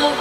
Why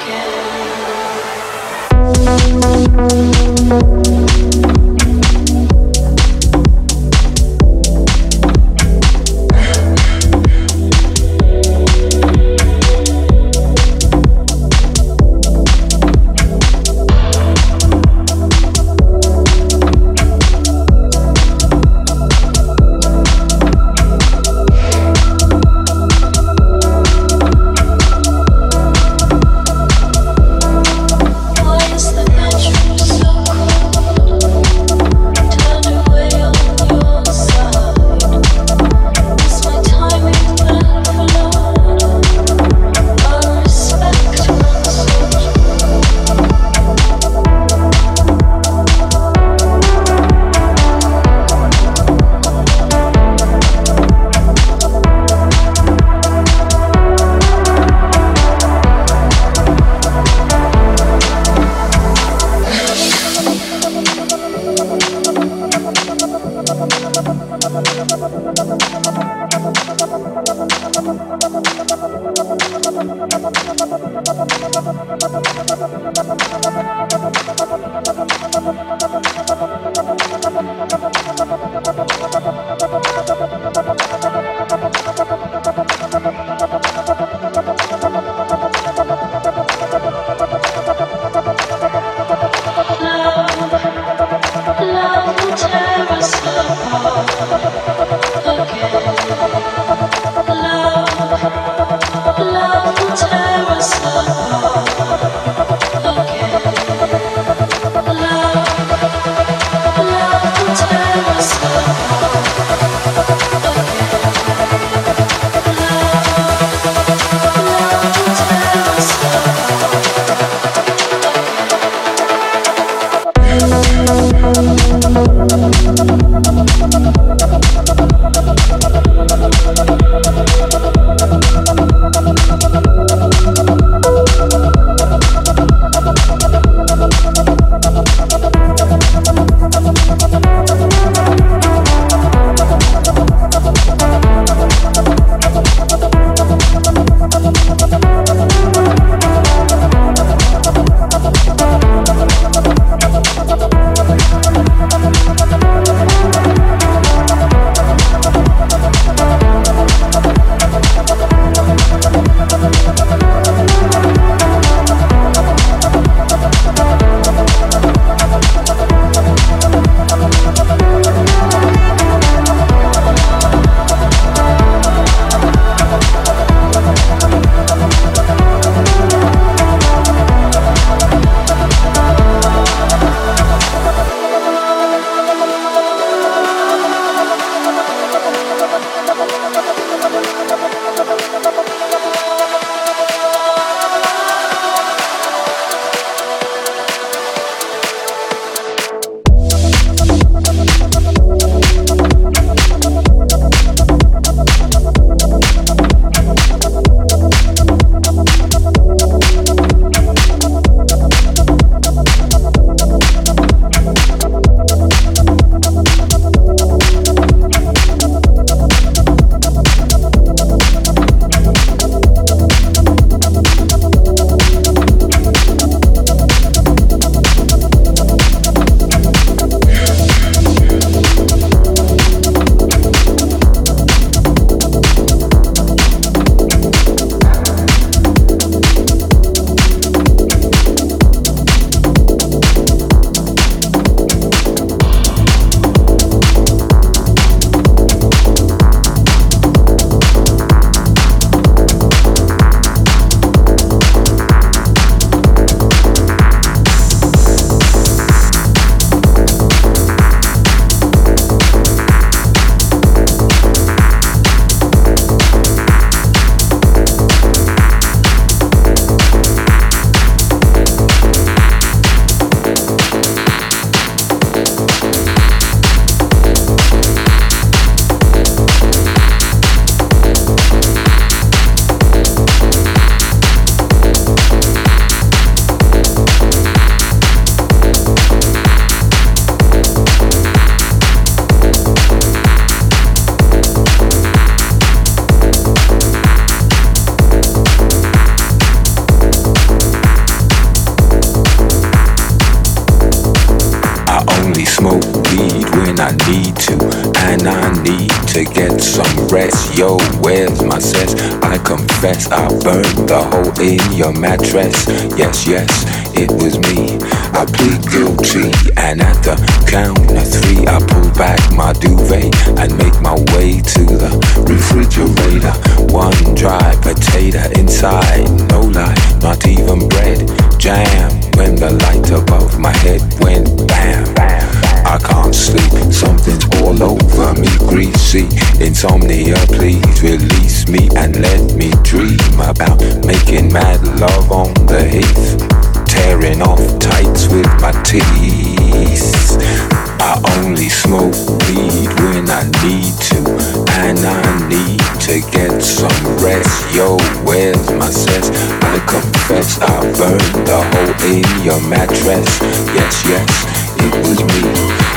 dress. Yes, yes, it was me.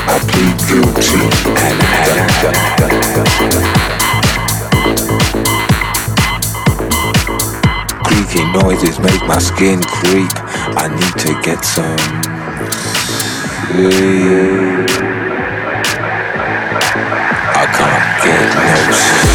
I plead guilty and had a Creaky noises make my skin creep. I need to get some sleep. I can't get no sleep.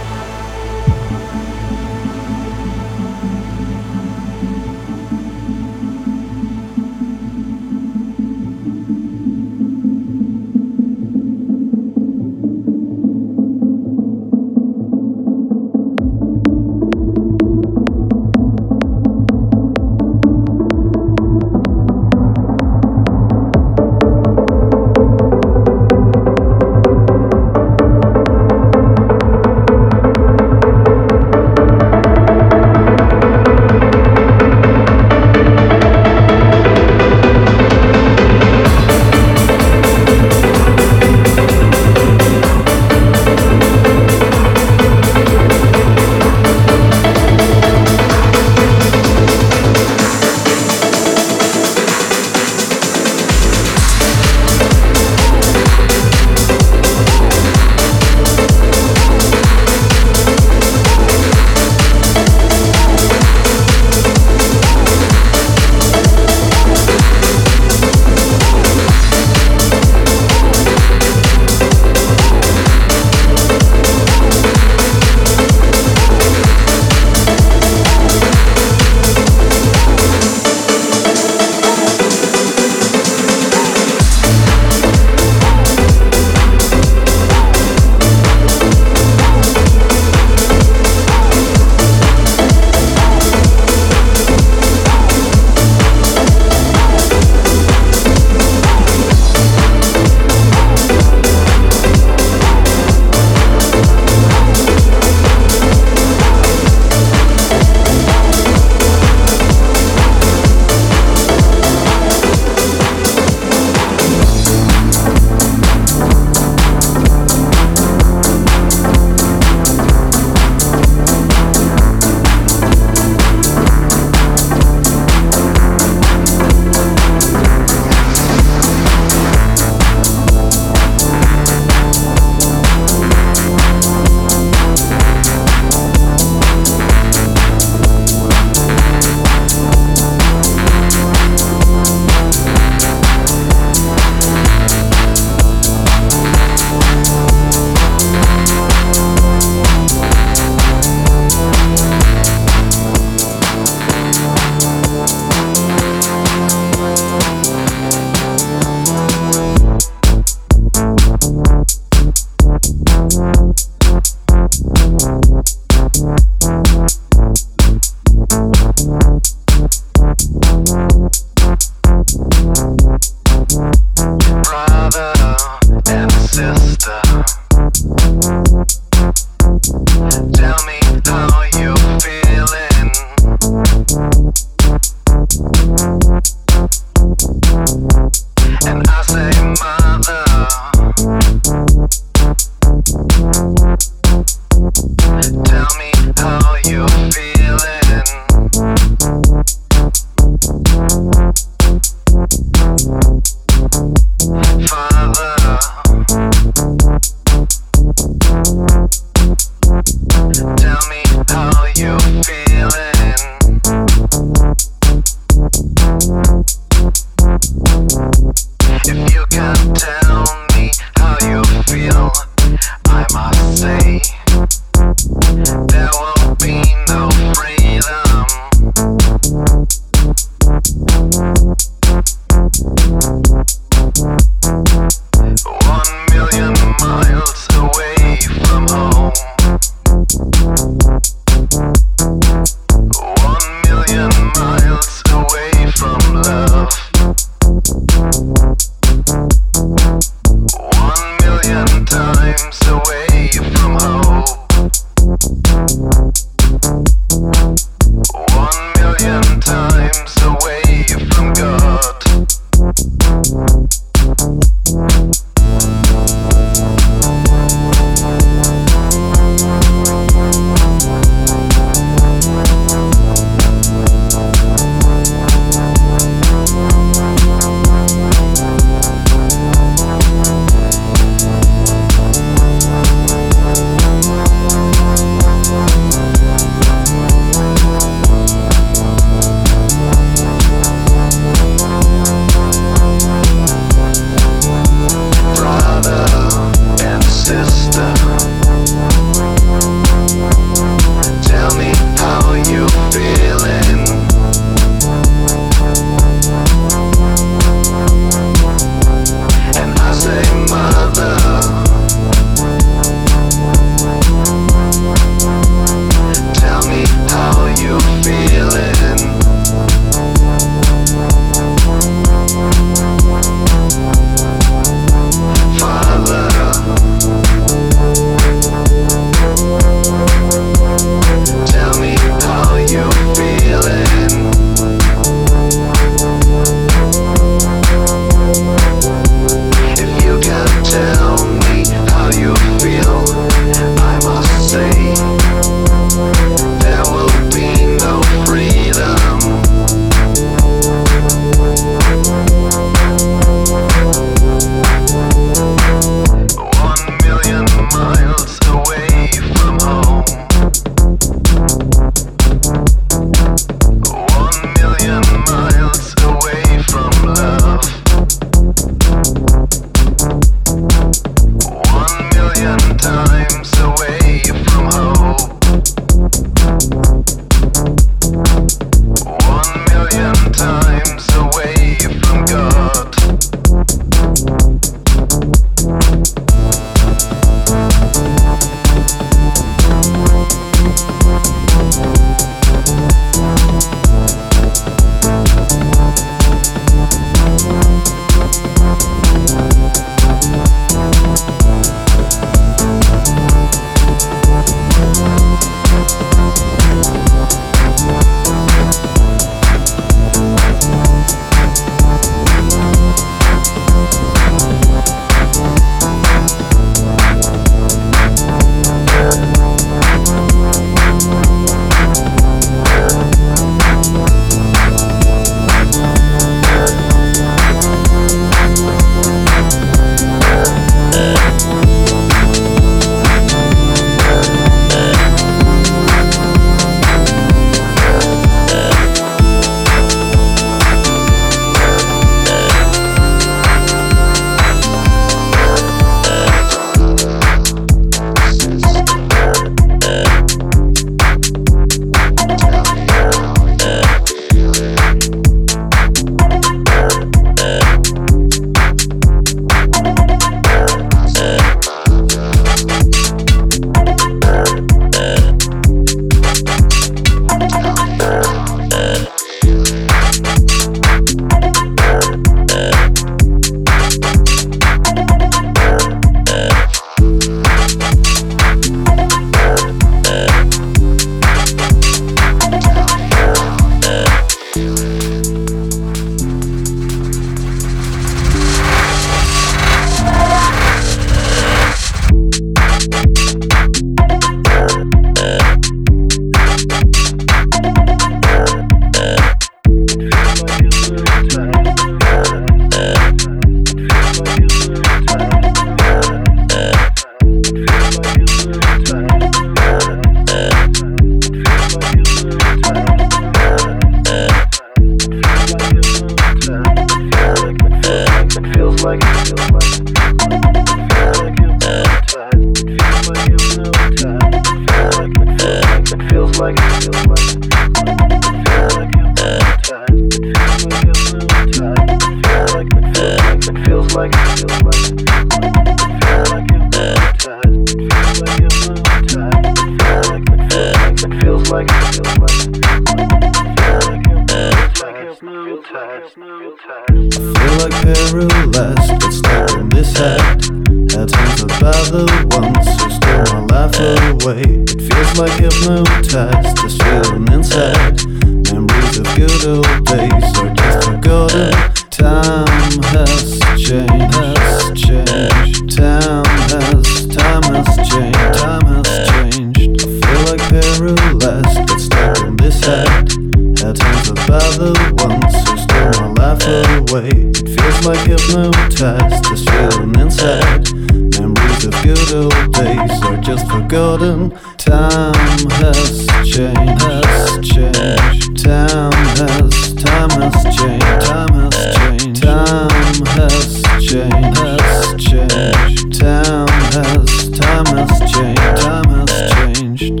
time has changed.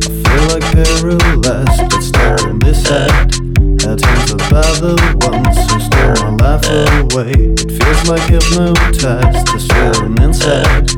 I feel like paralyzed, but stuck on this about the ones who stole my life away. It feels like hypnotized, the feeling inside.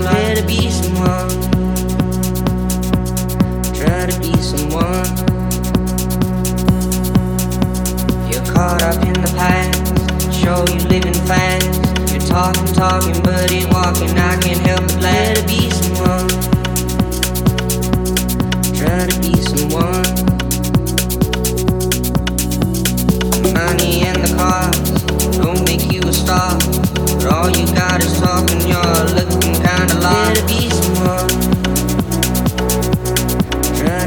Try to be someone. Try to be someone. You're caught up in the past. Show you living fast. You're talking, talking, but ain't walking. I can't help but glad be someone. Try to be someone. The money and the cars don't make you a star, but all you got is talking. You're looking. Dare to be someone. Try